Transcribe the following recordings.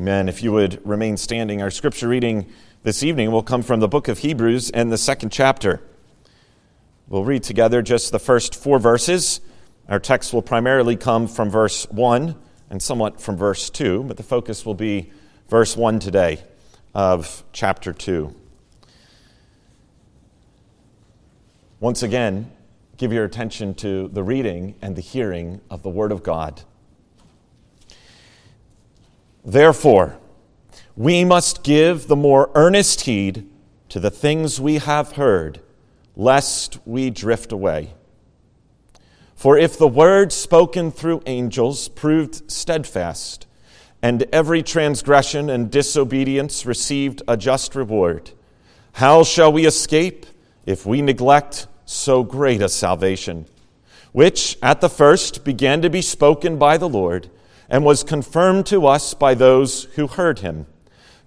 Amen. If you would remain standing, our scripture reading this evening will come from the book of Hebrews and the second chapter. We'll read together just the first four verses. Our text will primarily come from verse 1 and somewhat from verse 2, but the focus will be verse 1 today of chapter 2. Once again, give your attention to the reading and the hearing of the Word of God. Therefore, we must give the more earnest heed to the things we have heard, lest we drift away. For if the word spoken through angels proved steadfast, and every transgression and disobedience received a just reward, how shall we escape if we neglect so great a salvation, which at the first began to be spoken by the Lord? And was confirmed to us by those who heard him.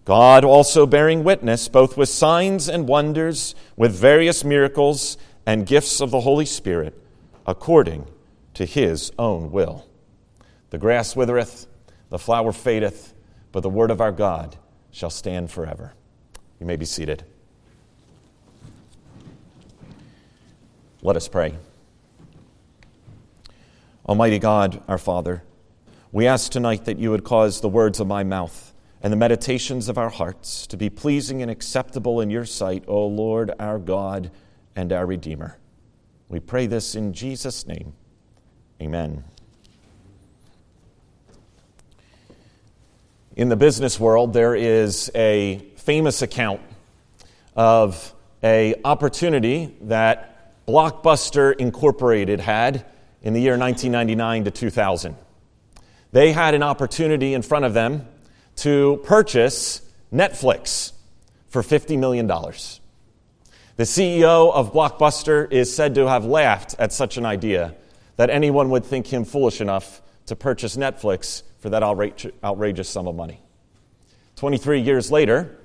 God also bearing witness, both with signs and wonders, with various miracles and gifts of the Holy Spirit, according to his own will. The grass withereth, the flower fadeth, but the word of our God shall stand forever. You may be seated. Let us pray. Almighty God, our Father, we ask tonight that you would cause the words of my mouth and the meditations of our hearts to be pleasing and acceptable in your sight, O Lord, our God and our Redeemer. We pray this in Jesus' name. Amen. In the business world, there is a famous account of a opportunity that Blockbuster Incorporated had in the year 1999 to 2000 they had an opportunity in front of them to purchase Netflix for $50 million. The CEO of Blockbuster is said to have laughed at such an idea that anyone would think him foolish enough to purchase Netflix for that outrageous sum of money. 23 years later,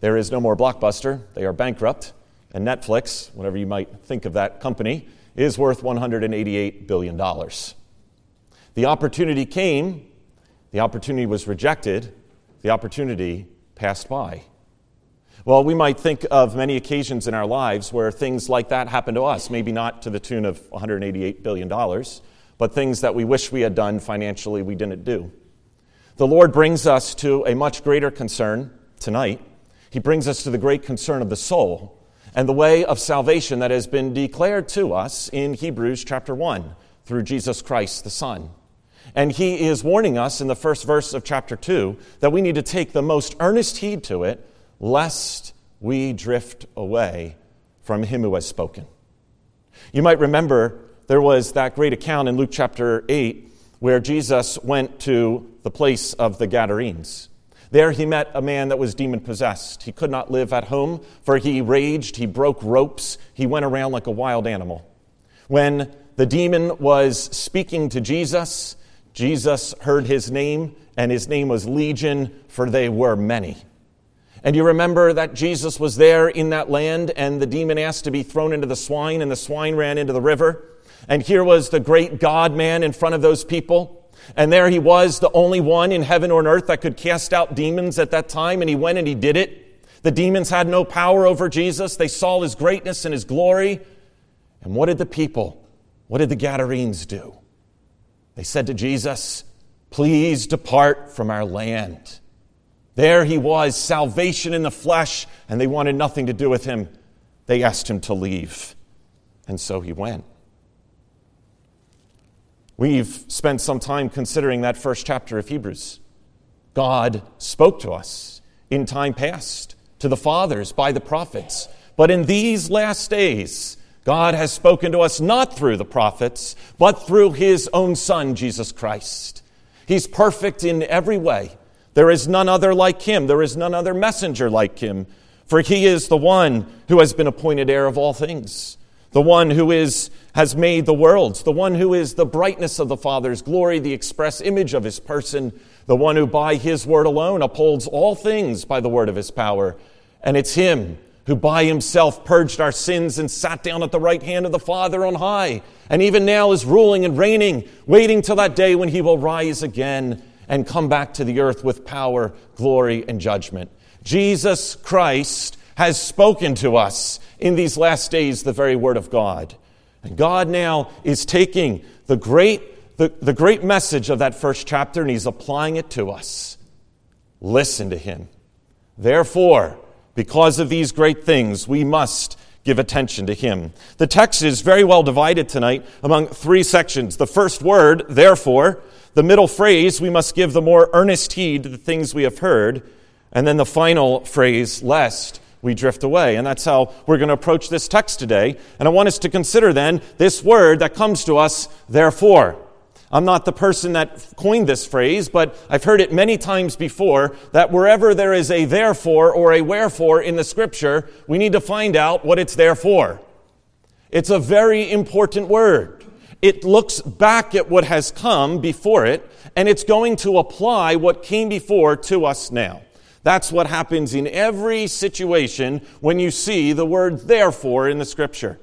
there is no more Blockbuster. They are bankrupt. And Netflix, whatever you might think of that company, is worth $188 billion. The opportunity came, the opportunity was rejected, the opportunity passed by. Well, we might think of many occasions in our lives where things like that happen to us, maybe not to the tune of $188 billion, but things that we wish we had done financially we didn't do. The Lord brings us to a much greater concern tonight. He brings us to the great concern of the soul and the way of salvation that has been declared to us in Hebrews chapter 1 through Jesus Christ the Son. And he is warning us in the first verse of chapter 2 that we need to take the most earnest heed to it, lest we drift away from him who has spoken. You might remember there was that great account in Luke chapter 8 where Jesus went to the place of the Gadarenes. There he met a man that was demon possessed. He could not live at home, for he raged, he broke ropes, he went around like a wild animal. When the demon was speaking to Jesus, Jesus heard his name, and his name was Legion, for they were many. And you remember that Jesus was there in that land, and the demon asked to be thrown into the swine, and the swine ran into the river. And here was the great God man in front of those people. And there he was, the only one in heaven or on earth that could cast out demons at that time, and he went and he did it. The demons had no power over Jesus. They saw his greatness and his glory. And what did the people, what did the Gadarenes do? They said to Jesus, Please depart from our land. There he was, salvation in the flesh, and they wanted nothing to do with him. They asked him to leave, and so he went. We've spent some time considering that first chapter of Hebrews. God spoke to us in time past, to the fathers by the prophets. But in these last days, God has spoken to us not through the prophets, but through his own Son, Jesus Christ. He's perfect in every way. There is none other like him. There is none other messenger like him. For he is the one who has been appointed heir of all things, the one who is, has made the worlds, the one who is the brightness of the Father's glory, the express image of his person, the one who by his word alone upholds all things by the word of his power. And it's him who by himself purged our sins and sat down at the right hand of the Father on high, and even now is ruling and reigning, waiting till that day when he will rise again and come back to the earth with power, glory, and judgment. Jesus Christ has spoken to us in these last days the very word of God. And God now is taking the great, the, the great message of that first chapter and he's applying it to us. Listen to him. Therefore, because of these great things, we must give attention to him. The text is very well divided tonight among three sections. The first word, therefore, the middle phrase, we must give the more earnest heed to the things we have heard, and then the final phrase, lest we drift away. And that's how we're going to approach this text today. And I want us to consider then this word that comes to us, therefore. I'm not the person that coined this phrase, but I've heard it many times before that wherever there is a therefore or a wherefore in the scripture, we need to find out what it's there for. It's a very important word. It looks back at what has come before it, and it's going to apply what came before to us now. That's what happens in every situation when you see the word therefore in the scripture.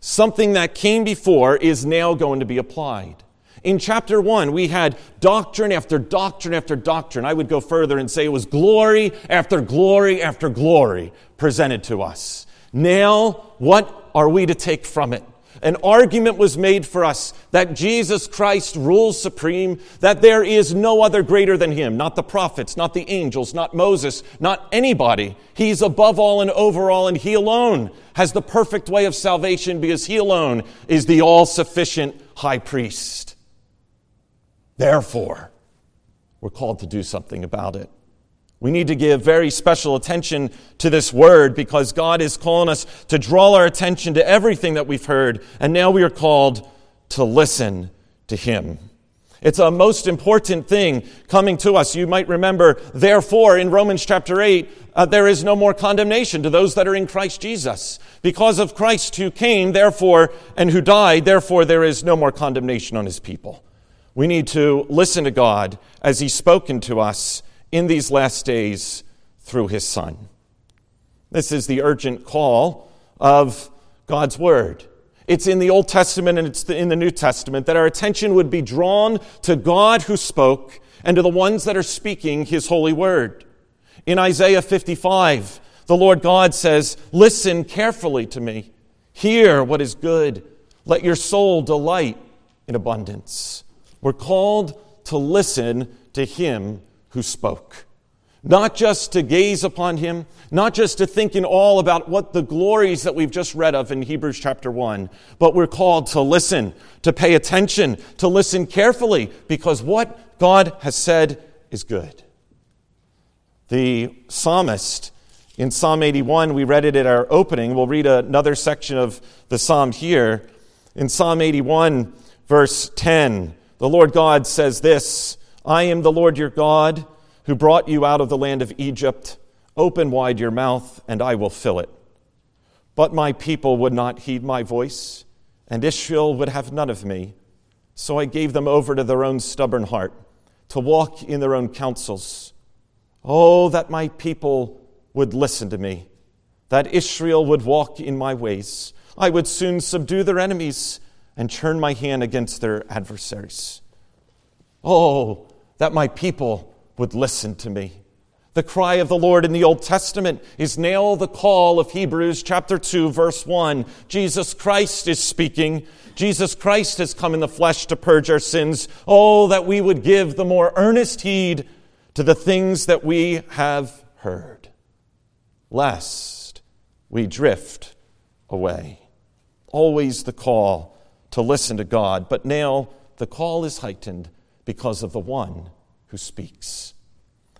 Something that came before is now going to be applied. In chapter 1, we had doctrine after doctrine after doctrine. I would go further and say it was glory after glory after glory presented to us. Now, what are we to take from it? An argument was made for us that Jesus Christ rules supreme, that there is no other greater than him, not the prophets, not the angels, not Moses, not anybody. He's above all and over all, and he alone has the perfect way of salvation because he alone is the all sufficient high priest. Therefore, we're called to do something about it. We need to give very special attention to this word because God is calling us to draw our attention to everything that we've heard, and now we are called to listen to Him. It's a most important thing coming to us. You might remember, therefore, in Romans chapter 8, uh, there is no more condemnation to those that are in Christ Jesus. Because of Christ who came, therefore, and who died, therefore, there is no more condemnation on his people. We need to listen to God as He's spoken to us in these last days through His Son. This is the urgent call of God's Word. It's in the Old Testament and it's in the New Testament that our attention would be drawn to God who spoke and to the ones that are speaking His holy Word. In Isaiah 55, the Lord God says, Listen carefully to me. Hear what is good. Let your soul delight in abundance. We're called to listen to him who spoke. Not just to gaze upon him, not just to think in all about what the glories that we've just read of in Hebrews chapter 1, but we're called to listen, to pay attention, to listen carefully, because what God has said is good. The psalmist in Psalm 81, we read it at our opening. We'll read another section of the psalm here. In Psalm 81, verse 10, the Lord God says this I am the Lord your God who brought you out of the land of Egypt. Open wide your mouth, and I will fill it. But my people would not heed my voice, and Israel would have none of me. So I gave them over to their own stubborn heart, to walk in their own counsels. Oh, that my people would listen to me, that Israel would walk in my ways. I would soon subdue their enemies and turn my hand against their adversaries. Oh, that my people would listen to me. The cry of the Lord in the Old Testament is now the call of Hebrews chapter 2 verse 1. Jesus Christ is speaking. Jesus Christ has come in the flesh to purge our sins. Oh, that we would give the more earnest heed to the things that we have heard, lest we drift away. Always the call to listen to God, but now the call is heightened because of the one who speaks.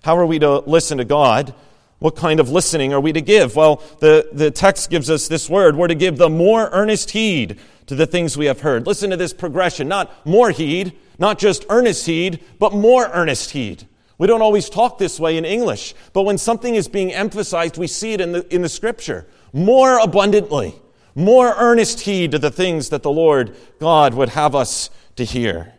How are we to listen to God? What kind of listening are we to give? Well, the, the text gives us this word. We're to give the more earnest heed to the things we have heard. Listen to this progression. Not more heed, not just earnest heed, but more earnest heed. We don't always talk this way in English, but when something is being emphasized, we see it in the, in the scripture more abundantly more earnest heed to the things that the Lord God would have us to hear.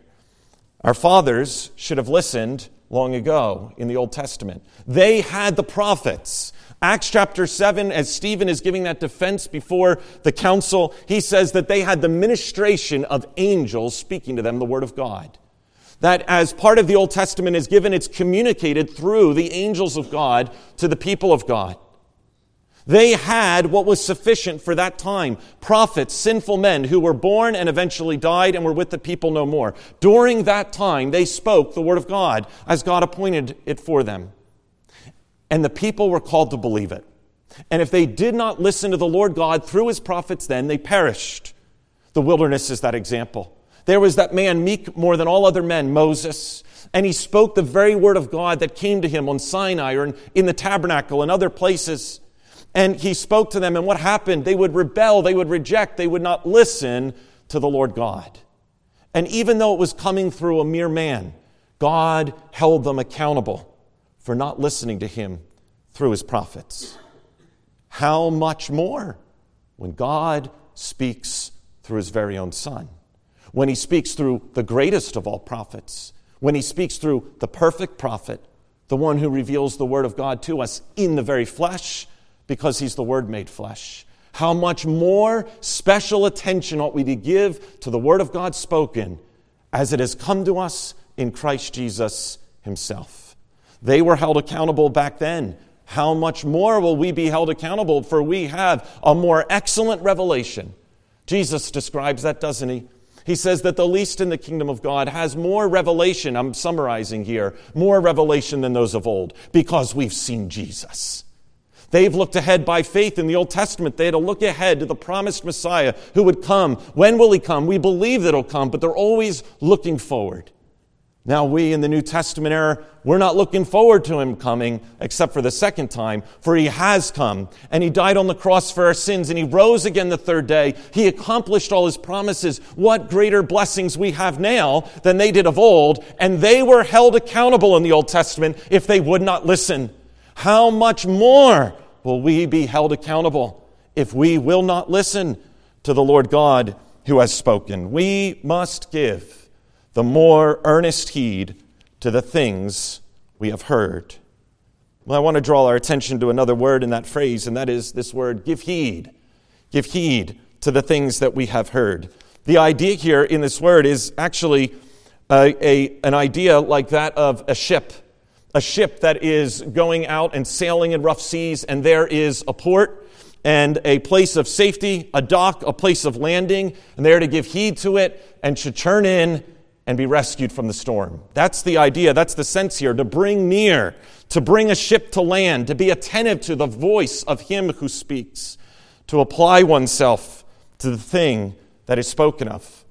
Our fathers should have listened long ago in the Old Testament. They had the prophets. Acts chapter 7, as Stephen is giving that defense before the council, he says that they had the ministration of angels speaking to them the word of God. That as part of the Old Testament is given, it's communicated through the angels of God to the people of God. They had what was sufficient for that time prophets, sinful men who were born and eventually died and were with the people no more. During that time, they spoke the word of God as God appointed it for them. And the people were called to believe it. And if they did not listen to the Lord God through his prophets, then they perished. The wilderness is that example. There was that man, meek more than all other men, Moses, and he spoke the very word of God that came to him on Sinai or in, in the tabernacle and other places. And he spoke to them, and what happened? They would rebel, they would reject, they would not listen to the Lord God. And even though it was coming through a mere man, God held them accountable for not listening to him through his prophets. How much more when God speaks through his very own Son? When he speaks through the greatest of all prophets? When he speaks through the perfect prophet, the one who reveals the Word of God to us in the very flesh? Because he's the Word made flesh. How much more special attention ought we to give to the Word of God spoken as it has come to us in Christ Jesus Himself? They were held accountable back then. How much more will we be held accountable? For we have a more excellent revelation. Jesus describes that, doesn't he? He says that the least in the kingdom of God has more revelation, I'm summarizing here, more revelation than those of old, because we've seen Jesus. They've looked ahead by faith in the Old Testament. They had to look ahead to the promised Messiah who would come. When will he come? We believe that he'll come, but they're always looking forward. Now, we in the New Testament era, we're not looking forward to him coming except for the second time, for he has come and he died on the cross for our sins and he rose again the third day. He accomplished all his promises. What greater blessings we have now than they did of old, and they were held accountable in the Old Testament if they would not listen. How much more will we be held accountable if we will not listen to the Lord God who has spoken? We must give the more earnest heed to the things we have heard. Well, I want to draw our attention to another word in that phrase, and that is this word give heed. Give heed to the things that we have heard. The idea here in this word is actually a, a, an idea like that of a ship a ship that is going out and sailing in rough seas, and there is a port and a place of safety, a dock, a place of landing, and they're to give heed to it and should turn in and be rescued from the storm. That's the idea, that's the sense here to bring near, to bring a ship to land, to be attentive to the voice of him who speaks, to apply oneself to the thing that is spoken of.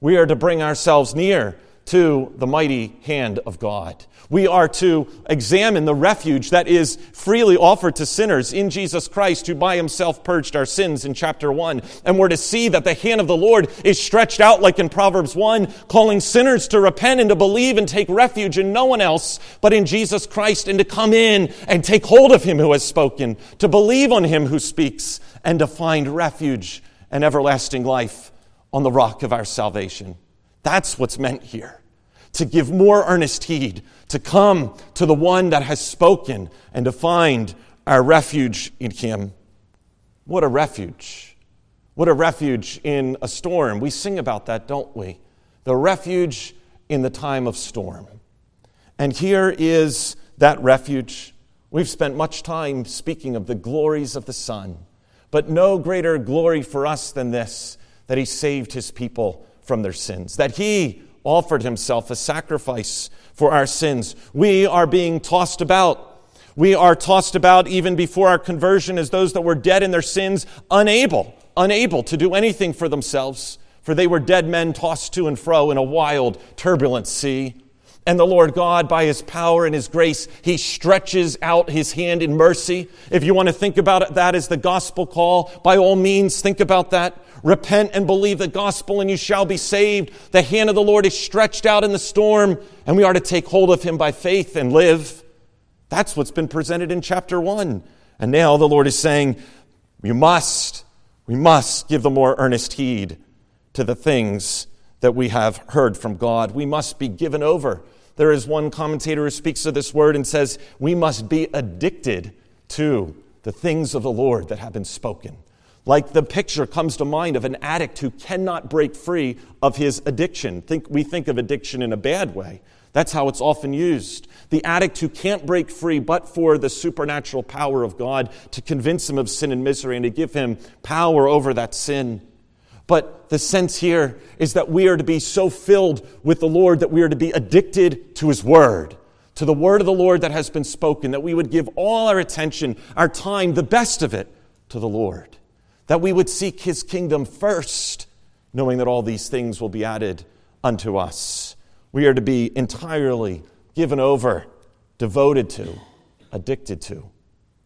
We are to bring ourselves near to the mighty hand of God. We are to examine the refuge that is freely offered to sinners in Jesus Christ, who by himself purged our sins in chapter 1. And we're to see that the hand of the Lord is stretched out, like in Proverbs 1, calling sinners to repent and to believe and take refuge in no one else but in Jesus Christ, and to come in and take hold of him who has spoken, to believe on him who speaks, and to find refuge and everlasting life on the rock of our salvation. That's what's meant here. To give more earnest heed, to come to the one that has spoken, and to find our refuge in him. What a refuge. What a refuge in a storm. We sing about that, don't we? The refuge in the time of storm. And here is that refuge. We've spent much time speaking of the glories of the Son, but no greater glory for us than this that He saved His people from their sins, that he offered himself a sacrifice for our sins. We are being tossed about. We are tossed about even before our conversion as those that were dead in their sins, unable, unable to do anything for themselves, for they were dead men tossed to and fro in a wild, turbulent sea. And the Lord God, by His power and His grace, He stretches out His hand in mercy. If you want to think about that as the gospel call, by all means, think about that. Repent and believe the gospel, and you shall be saved. The hand of the Lord is stretched out in the storm, and we are to take hold of him by faith and live. That's what's been presented in chapter 1. And now the Lord is saying, We must, we must give the more earnest heed to the things that we have heard from God. We must be given over. There is one commentator who speaks of this word and says, We must be addicted to the things of the Lord that have been spoken Like the picture comes to mind of an addict who cannot break free of his addiction. Think, we think of addiction in a bad way. That's how it's often used. The addict who can't break free but for the supernatural power of God to convince him of sin and misery and to give him power over that sin. But the sense here is that we are to be so filled with the Lord that we are to be addicted to his word, to the word of the Lord that has been spoken, that we would give all our attention, our time, the best of it to the Lord that we would seek his kingdom first, knowing that all these things will be added unto us. We are to be entirely given over, devoted to, addicted to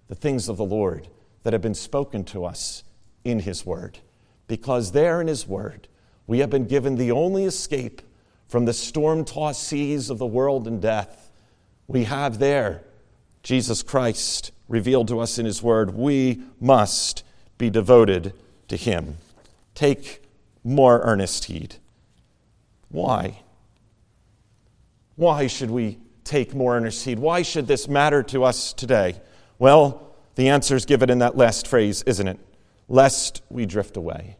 the things of the Lord that have been spoken to us in his word. Because there in his word, we have been given the only escape from the storm tossed seas of the world and death. We have there Jesus Christ revealed to us in his word. We must be devoted to Him. Take more earnest heed. Why? Why should we take more earnest heed? Why should this matter to us today? Well, the answer is given in that last phrase, isn't it? Lest we drift away.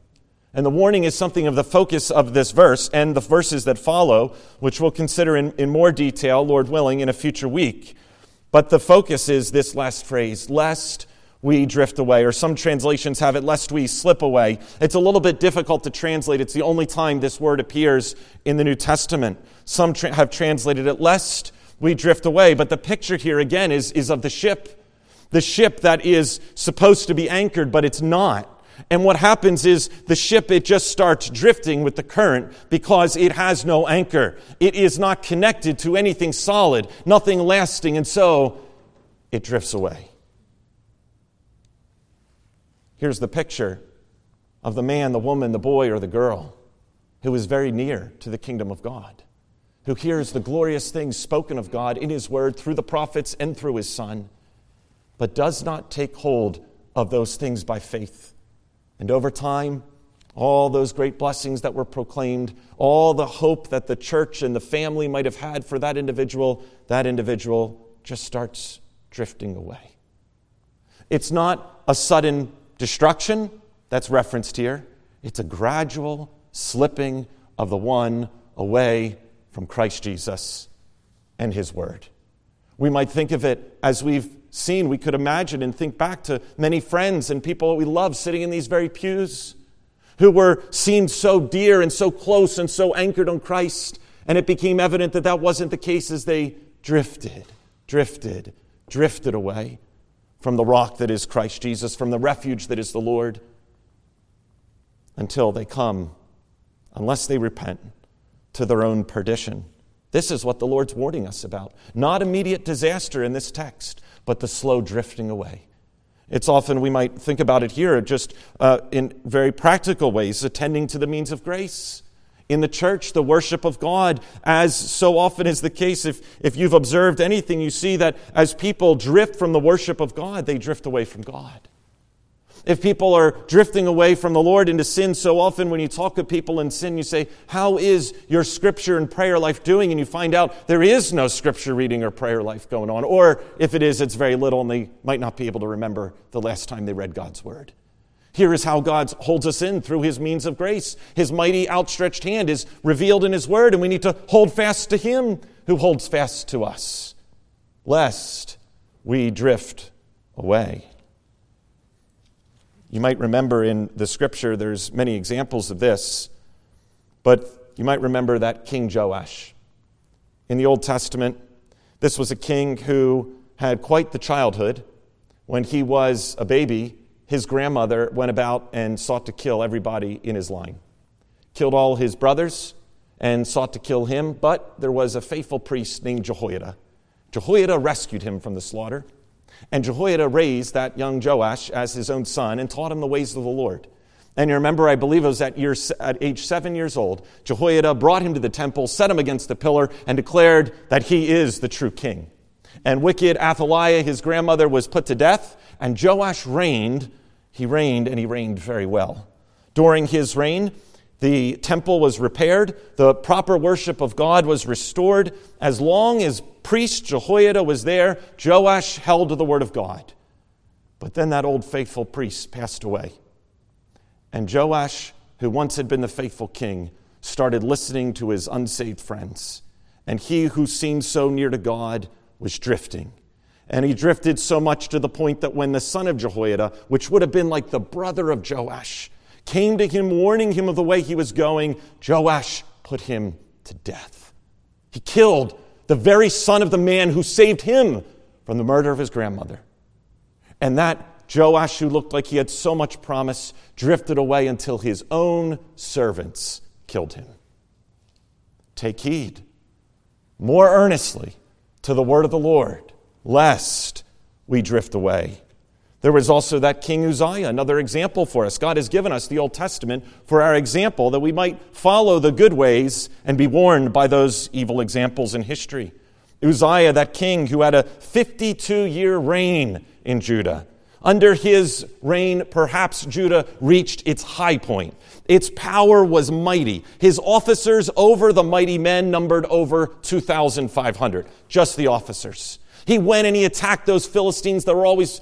And the warning is something of the focus of this verse and the verses that follow, which we'll consider in, in more detail, Lord willing, in a future week. But the focus is this last phrase, lest we drift away, or some translations have it, lest we slip away. It's a little bit difficult to translate. It's the only time this word appears in the New Testament. Some tra- have translated it, lest we drift away. But the picture here again is, is of the ship. The ship that is supposed to be anchored, but it's not. And what happens is the ship, it just starts drifting with the current because it has no anchor. It is not connected to anything solid, nothing lasting, and so it drifts away. Here's the picture of the man, the woman, the boy, or the girl who is very near to the kingdom of God, who hears the glorious things spoken of God in His Word through the prophets and through His Son, but does not take hold of those things by faith. And over time, all those great blessings that were proclaimed, all the hope that the church and the family might have had for that individual, that individual just starts drifting away. It's not a sudden Destruction, that's referenced here, it's a gradual slipping of the one away from Christ Jesus and his word. We might think of it as we've seen, we could imagine and think back to many friends and people we love sitting in these very pews who were seemed so dear and so close and so anchored on Christ, and it became evident that that wasn't the case as they drifted, drifted, drifted away from the rock that is Christ Jesus, from the refuge that is the Lord, until they come, unless they repent, to their own perdition. This is what the Lord's warning us about. Not immediate disaster in this text, but the slow drifting away. It's often, we might think about it here, just uh, in very practical ways, attending to the means of grace in the church, the worship of God, as so often is the case. If, if you've observed anything, you see that as people drift from the worship of God, they drift away from God. If people are drifting away from the Lord into sin, so often when you talk to people in sin, you say, How is your scripture and prayer life doing? And you find out there is no scripture reading or prayer life going on. Or if it is, it's very little and they might not be able to remember the last time they read God's word. Here is how God holds us in through his means of grace. His mighty outstretched hand is revealed in his word, and we need to hold fast to him who holds fast to us, lest we drift away. You might remember in the scripture, there's many examples of this, but you might remember that King Joash. In the Old Testament, this was a king who had quite the childhood. When he was a baby, his grandmother went about and sought to kill everybody in his line. Killed all his brothers and sought to kill him, but there was a faithful priest named Jehoiada. Jehoiada rescued him from the slaughter, and Jehoiada raised that young Joash as his own son and taught him the ways of the Lord. And you remember, I believe it was at, year, at age seven years old, Jehoiada brought him to the temple, set him against the pillar, and declared that he is the true king. And wicked Athaliah, his grandmother, was put to death, and Joash reigned he reigned and he reigned very well. During his reign, the temple was repaired, the proper worship of God was restored. As long as priest Jehoiada was there, Joash held to the word of God. But then that old faithful priest passed away. And Joash, who once had been the faithful king, started listening to his unsaved friends. And he who seemed so near to God was drifting. And he drifted so much to the point that when the son of Jehoiada, which would have been like the brother of Joash, came to him warning him of the way he was going, Joash put him to death. He killed the very son of the man who saved him from the murder of his grandmother. And that Joash, who looked like he had so much promise, drifted away until his own servants killed him. Take heed more earnestly to the word of the Lord, lest we drift away. There was also that King Uzziah, another example for us. God has given us the Old Testament for our example that we might follow the good ways and be warned by those evil examples in history. Uzziah, that king who had a 52 year reign in Judah. Under his reign, perhaps Judah reached its high point. Its power was mighty. His officers over the mighty men numbered over 2,500, just the officers. He went and he attacked those Philistines that were always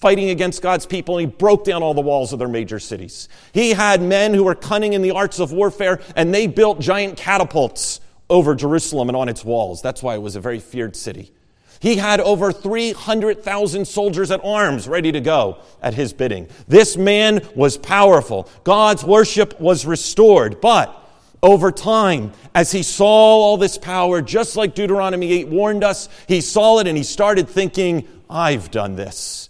fighting against God's people, and he broke down all the walls of their major cities. He had men who were cunning in the arts of warfare, and they built giant catapults over Jerusalem and on its walls. That's why it was a very feared city. He had over 300,000 soldiers at arms ready to go at his bidding. This man was powerful. God's worship was restored. But over time, as he saw all this power, just like Deuteronomy 8 warned us, he saw it and he started thinking, I've done this.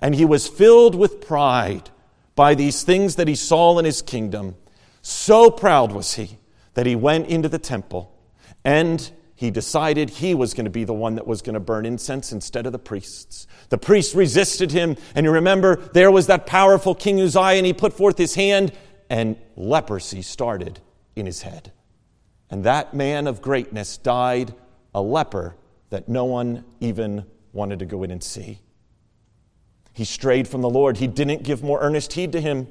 And he was filled with pride by these things that he saw in his kingdom. So proud was he that he went into the temple and he decided he was going to be the one that was going to burn incense instead of the priests. The priests resisted him, and you remember there was that powerful King Uzziah, and he put forth his hand, and leprosy started in his head. And that man of greatness died a leper that no one even wanted to go in and see. He strayed from the Lord. He didn't give more earnest heed to him,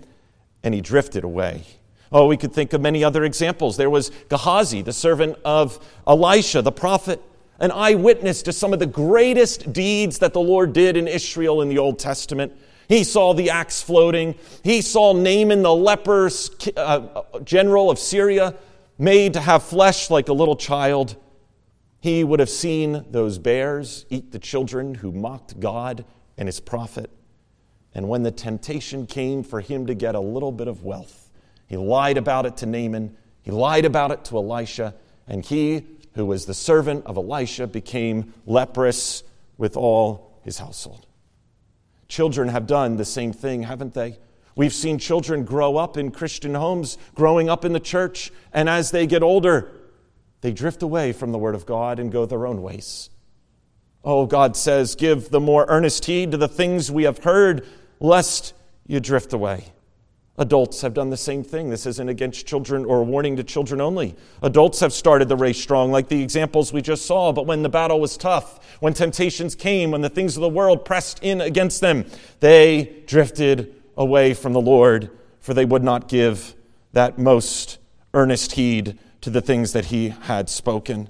and he drifted away. Oh, we could think of many other examples. There was Gehazi, the servant of Elisha, the prophet, an eyewitness to some of the greatest deeds that the Lord did in Israel in the Old Testament. He saw the axe floating. He saw Naaman, the leper uh, general of Syria, made to have flesh like a little child. He would have seen those bears eat the children who mocked God and his prophet. And when the temptation came for him to get a little bit of wealth, he lied about it to Naaman, he lied about it to Elisha, and he, who was the servant of Elisha, became leprous with all his household. Children have done the same thing, haven't they? We've seen children grow up in Christian homes, growing up in the church, and as they get older, they drift away from the Word of God and go their own ways. Oh, God says, give the more earnest heed to the things we have heard, lest you drift away. Adults have done the same thing. This isn't against children or a warning to children only. Adults have started the race strong, like the examples we just saw, but when the battle was tough, when temptations came, when the things of the world pressed in against them, they drifted away from the Lord, for they would not give that most earnest heed to the things that He had spoken.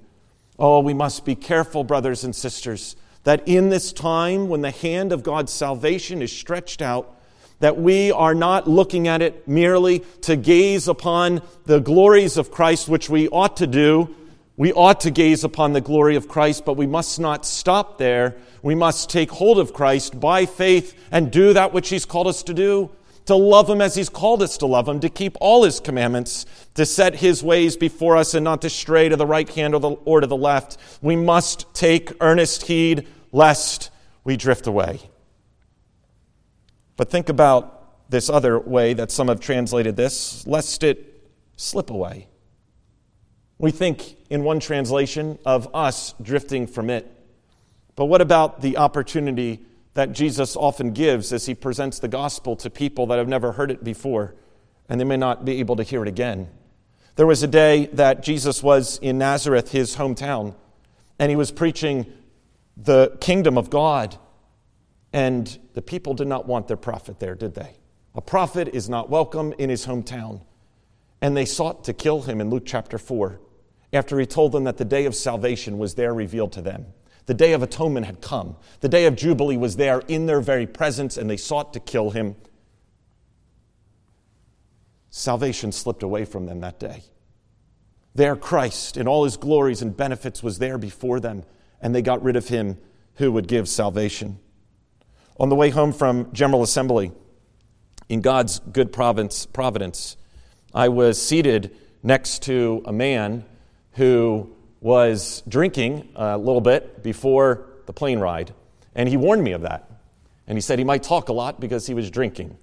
Oh, we must be careful, brothers and sisters, that in this time when the hand of God's salvation is stretched out, that we are not looking at it merely to gaze upon the glories of Christ, which we ought to do. We ought to gaze upon the glory of Christ, but we must not stop there. We must take hold of Christ by faith and do that which He's called us to do to love Him as He's called us to love Him, to keep all His commandments, to set His ways before us and not to stray to the right hand or, the, or to the left. We must take earnest heed lest we drift away. But think about this other way that some have translated this lest it slip away. We think in one translation of us drifting from it. But what about the opportunity that Jesus often gives as he presents the gospel to people that have never heard it before and they may not be able to hear it again? There was a day that Jesus was in Nazareth, his hometown, and he was preaching the kingdom of God. And the people did not want their prophet there, did they? A prophet is not welcome in his hometown. And they sought to kill him in Luke chapter 4 after he told them that the day of salvation was there revealed to them. The day of atonement had come. The day of Jubilee was there in their very presence, and they sought to kill him. salvation slipped away from them that day. There, Christ, in all his glories and benefits, was there before them, and they got rid of him who would give salvation. On the way home from General Assembly, in God's good providence, providence, I was seated next to a man who was drinking a little bit before the plane ride, and he warned me of that. And he said he might talk a lot because he was drinking.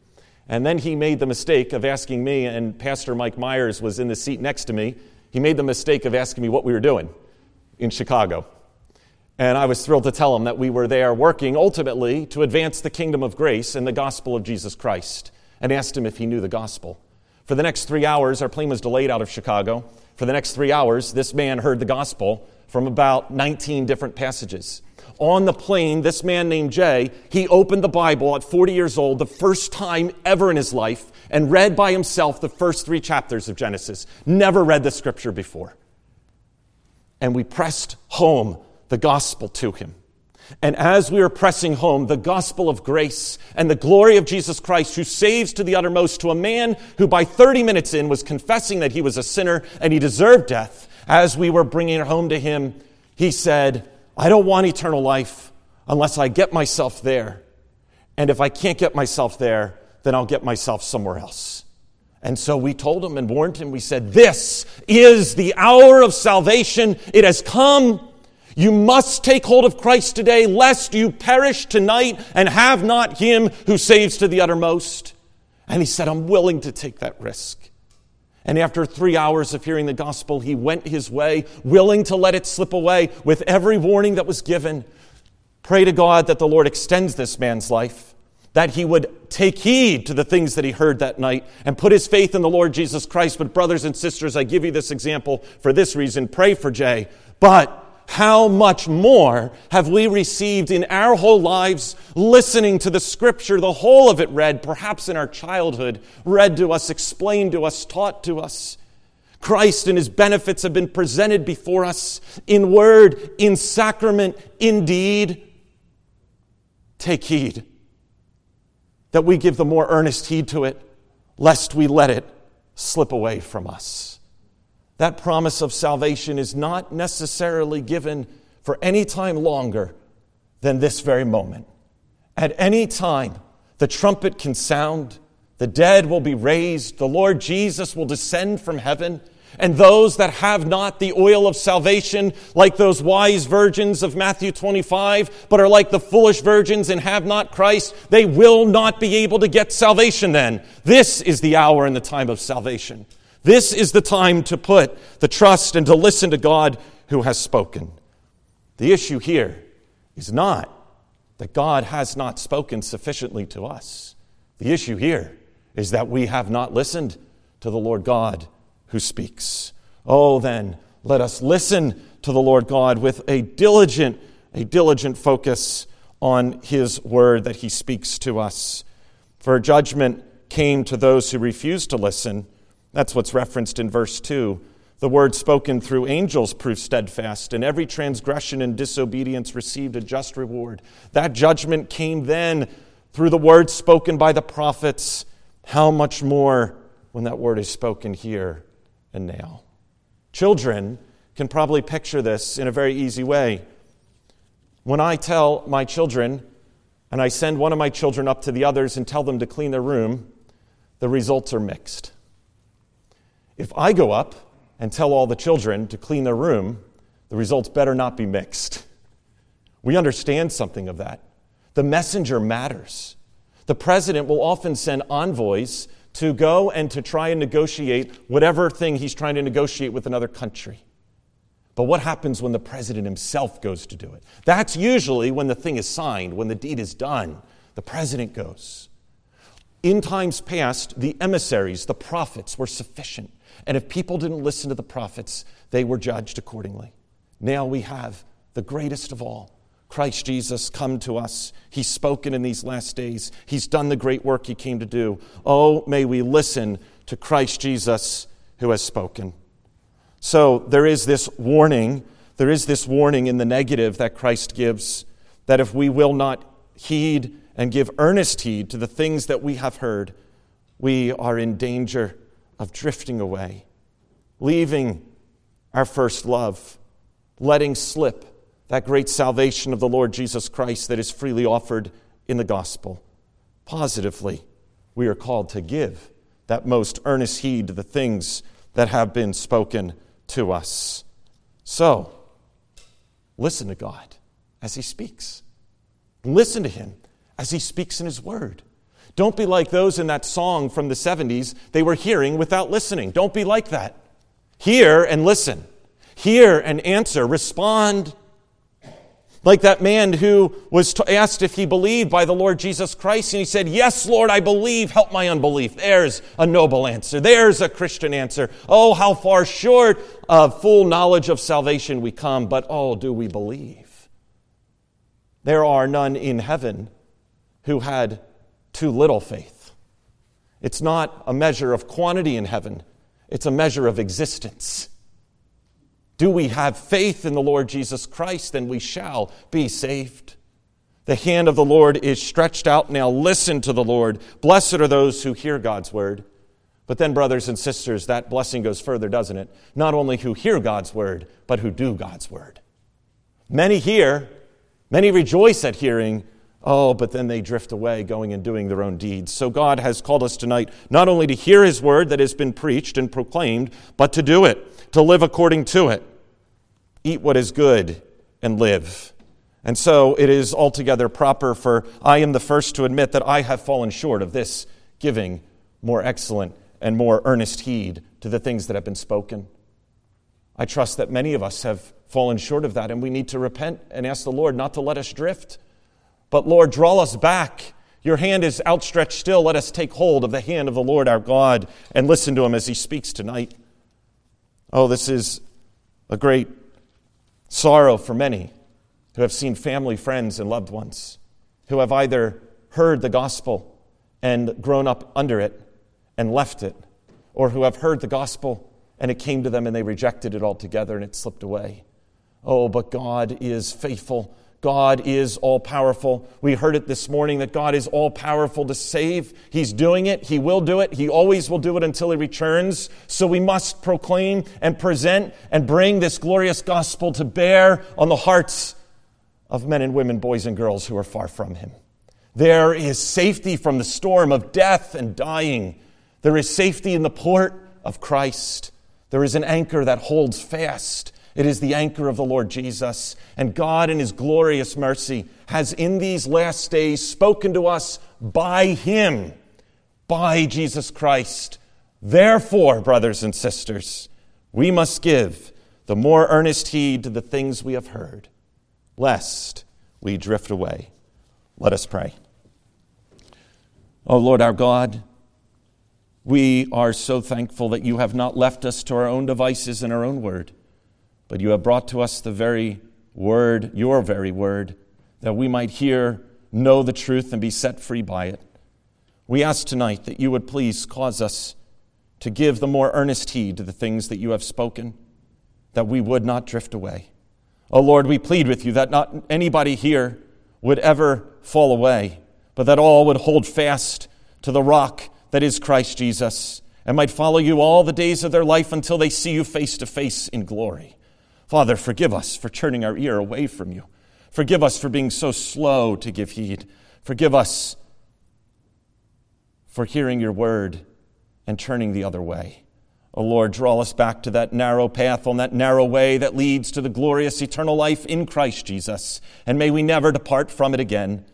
And then he made the mistake of asking me, and Pastor Mike Myers was in the seat next to me. He made the mistake of asking me what we were doing in Chicago. And I was thrilled to tell him that we were there working ultimately to advance the kingdom of grace and the gospel of Jesus Christ, and asked him if he knew the gospel. For the next three hours, our plane was delayed out of Chicago. For the next three hours, this man heard the gospel from about 19 different passages on the plane, this man named Jay, he opened the Bible at 40 years old, the first time ever in his life, and read by himself the first three chapters of Genesis. Never read the scripture before. And we pressed home the gospel to him. And as we were pressing home the gospel of grace and the glory of Jesus Christ, who saves to the uttermost to a man who by 30 minutes in was confessing that he was a sinner and he deserved death, as we were bringing it home to him, he said, I don't want eternal life unless I get myself there. And if I can't get myself there, then I'll get myself somewhere else. And so we told him and warned him. We said, This is the hour of salvation. It has come. You must take hold of Christ today, lest you perish tonight and have not him who saves to the uttermost. And he said, I'm willing to take that risk. And after three hours of hearing the gospel, he went his way, willing to let it slip away with every warning that was given. Pray to God that the Lord extends this man's life, that he would take heed to the things that he heard that night and put his faith in the Lord Jesus Christ. But, brothers and sisters, I give you this example for this reason. Pray for Jay. But how much more have we received in our whole lives listening to the scripture, the whole of it read, perhaps in our childhood, read to us, explained to us, taught to us? Christ and his benefits have been presented before us in word, in sacrament, in deed. Take heed that we give the more earnest heed to it, lest we let it slip away from us that promise of salvation is not necessarily given for any time longer than this very moment. At any time, the trumpet can sound, the dead will be raised, the Lord Jesus will descend from heaven, and those that have not the oil of salvation, like those wise virgins of Matthew 25, but are like the foolish virgins and have not Christ, they will not be able to get salvation then. This is the hour and the time of salvation. This is the time to put the trust and to listen to God who has spoken. The issue here is not that God has not spoken sufficiently to us. The issue here is that we have not listened to the Lord God who speaks. Oh, then, let us listen to the Lord God with a diligent, a diligent focus on his word that he speaks to us. For judgment came to those who refused to listen that's what's referenced in verse 2. The word spoken through angels proved steadfast, and every transgression and disobedience received a just reward. That judgment came then through the word spoken by the prophets. How much more when that word is spoken here and now? Children can probably picture this in a very easy way. When I tell my children, and I send one of my children up to the others and tell them to clean their room, the results are mixed. If I go up and tell all the children to clean their room, the results better not be mixed. We understand something of that. The messenger matters. The president will often send envoys to go and to try and negotiate whatever thing he's trying to negotiate with another country. But what happens when the president himself goes to do it? That's usually when the thing is signed, when the deed is done. The president goes. In times past, the emissaries, the prophets, were sufficient. And if people didn't listen to the prophets, they were judged accordingly. Now we have the greatest of all, Christ Jesus, come to us. He's spoken in these last days. He's done the great work he came to do. Oh, may we listen to Christ Jesus who has spoken. So there is this warning. There is this warning in the negative that Christ gives that if we will not heed and give earnest heed to the things that we have heard, we are in danger of drifting away, leaving our first love, letting slip that great salvation of the Lord Jesus Christ that is freely offered in the gospel. Positively, we are called to give that most earnest heed to the things that have been spoken to us. So, listen to God as He speaks. Listen to Him as He speaks in His Word. Don't be like those in that song from the 70s. They were hearing without listening. Don't be like that. Hear and listen. Hear and answer. Respond. Like that man who was asked if he believed by the Lord Jesus Christ, and he said, Yes, Lord, I believe, help my unbelief. There's a noble answer. There's a Christian answer. Oh, how far short of full knowledge of salvation we come, but oh, do we believe? There are none in heaven who had too little faith. It's not a measure of quantity in heaven, it's a measure of existence. Do we have faith in the Lord Jesus Christ? Then we shall be saved. The hand of the Lord is stretched out now. Listen to the Lord. Blessed are those who hear God's word. But then, brothers and sisters, that blessing goes further, doesn't it? Not only who hear God's word, but who do God's word. Many hear, many rejoice at hearing, Oh, but then they drift away, going and doing their own deeds. So God has called us tonight not only to hear His word that has been preached and proclaimed, but to do it, to live according to it. Eat what is good and live. And so it is altogether proper for I am the first to admit that I have fallen short of this giving more excellent and more earnest heed to the things that have been spoken. I trust that many of us have fallen short of that, and we need to repent and ask the Lord not to let us drift but Lord, draw us back. Your hand is outstretched still. Let us take hold of the hand of the Lord our God and listen to him as he speaks tonight. Oh, this is a great sorrow for many who have seen family, friends, and loved ones who have either heard the gospel and grown up under it and left it, or who have heard the gospel and it came to them and they rejected it altogether and it slipped away. Oh, but God is faithful God is all powerful. We heard it this morning that God is all powerful to save. He's doing it. He will do it. He always will do it until He returns. So we must proclaim and present and bring this glorious gospel to bear on the hearts of men and women, boys and girls who are far from Him. There is safety from the storm of death and dying. There is safety in the port of Christ. There is an anchor that holds fast it is the anchor of the Lord Jesus. And God, in His glorious mercy, has in these last days spoken to us by Him, by Jesus Christ. Therefore, brothers and sisters, we must give the more earnest heed to the things we have heard, lest we drift away. Let us pray. O oh Lord our God, we are so thankful that you have not left us to our own devices and our own word but you have brought to us the very word, your very word, that we might hear, know the truth, and be set free by it. We ask tonight that you would please cause us to give the more earnest heed to the things that you have spoken, that we would not drift away. Oh Lord, we plead with you that not anybody here would ever fall away, but that all would hold fast to the rock that is Christ Jesus and might follow you all the days of their life until they see you face to face in glory. Father, forgive us for turning our ear away from you. Forgive us for being so slow to give heed. Forgive us for hearing your word and turning the other way. O Lord, draw us back to that narrow path on that narrow way that leads to the glorious eternal life in Christ Jesus. And may we never depart from it again.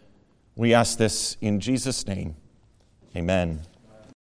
We ask this in Jesus' name. Amen.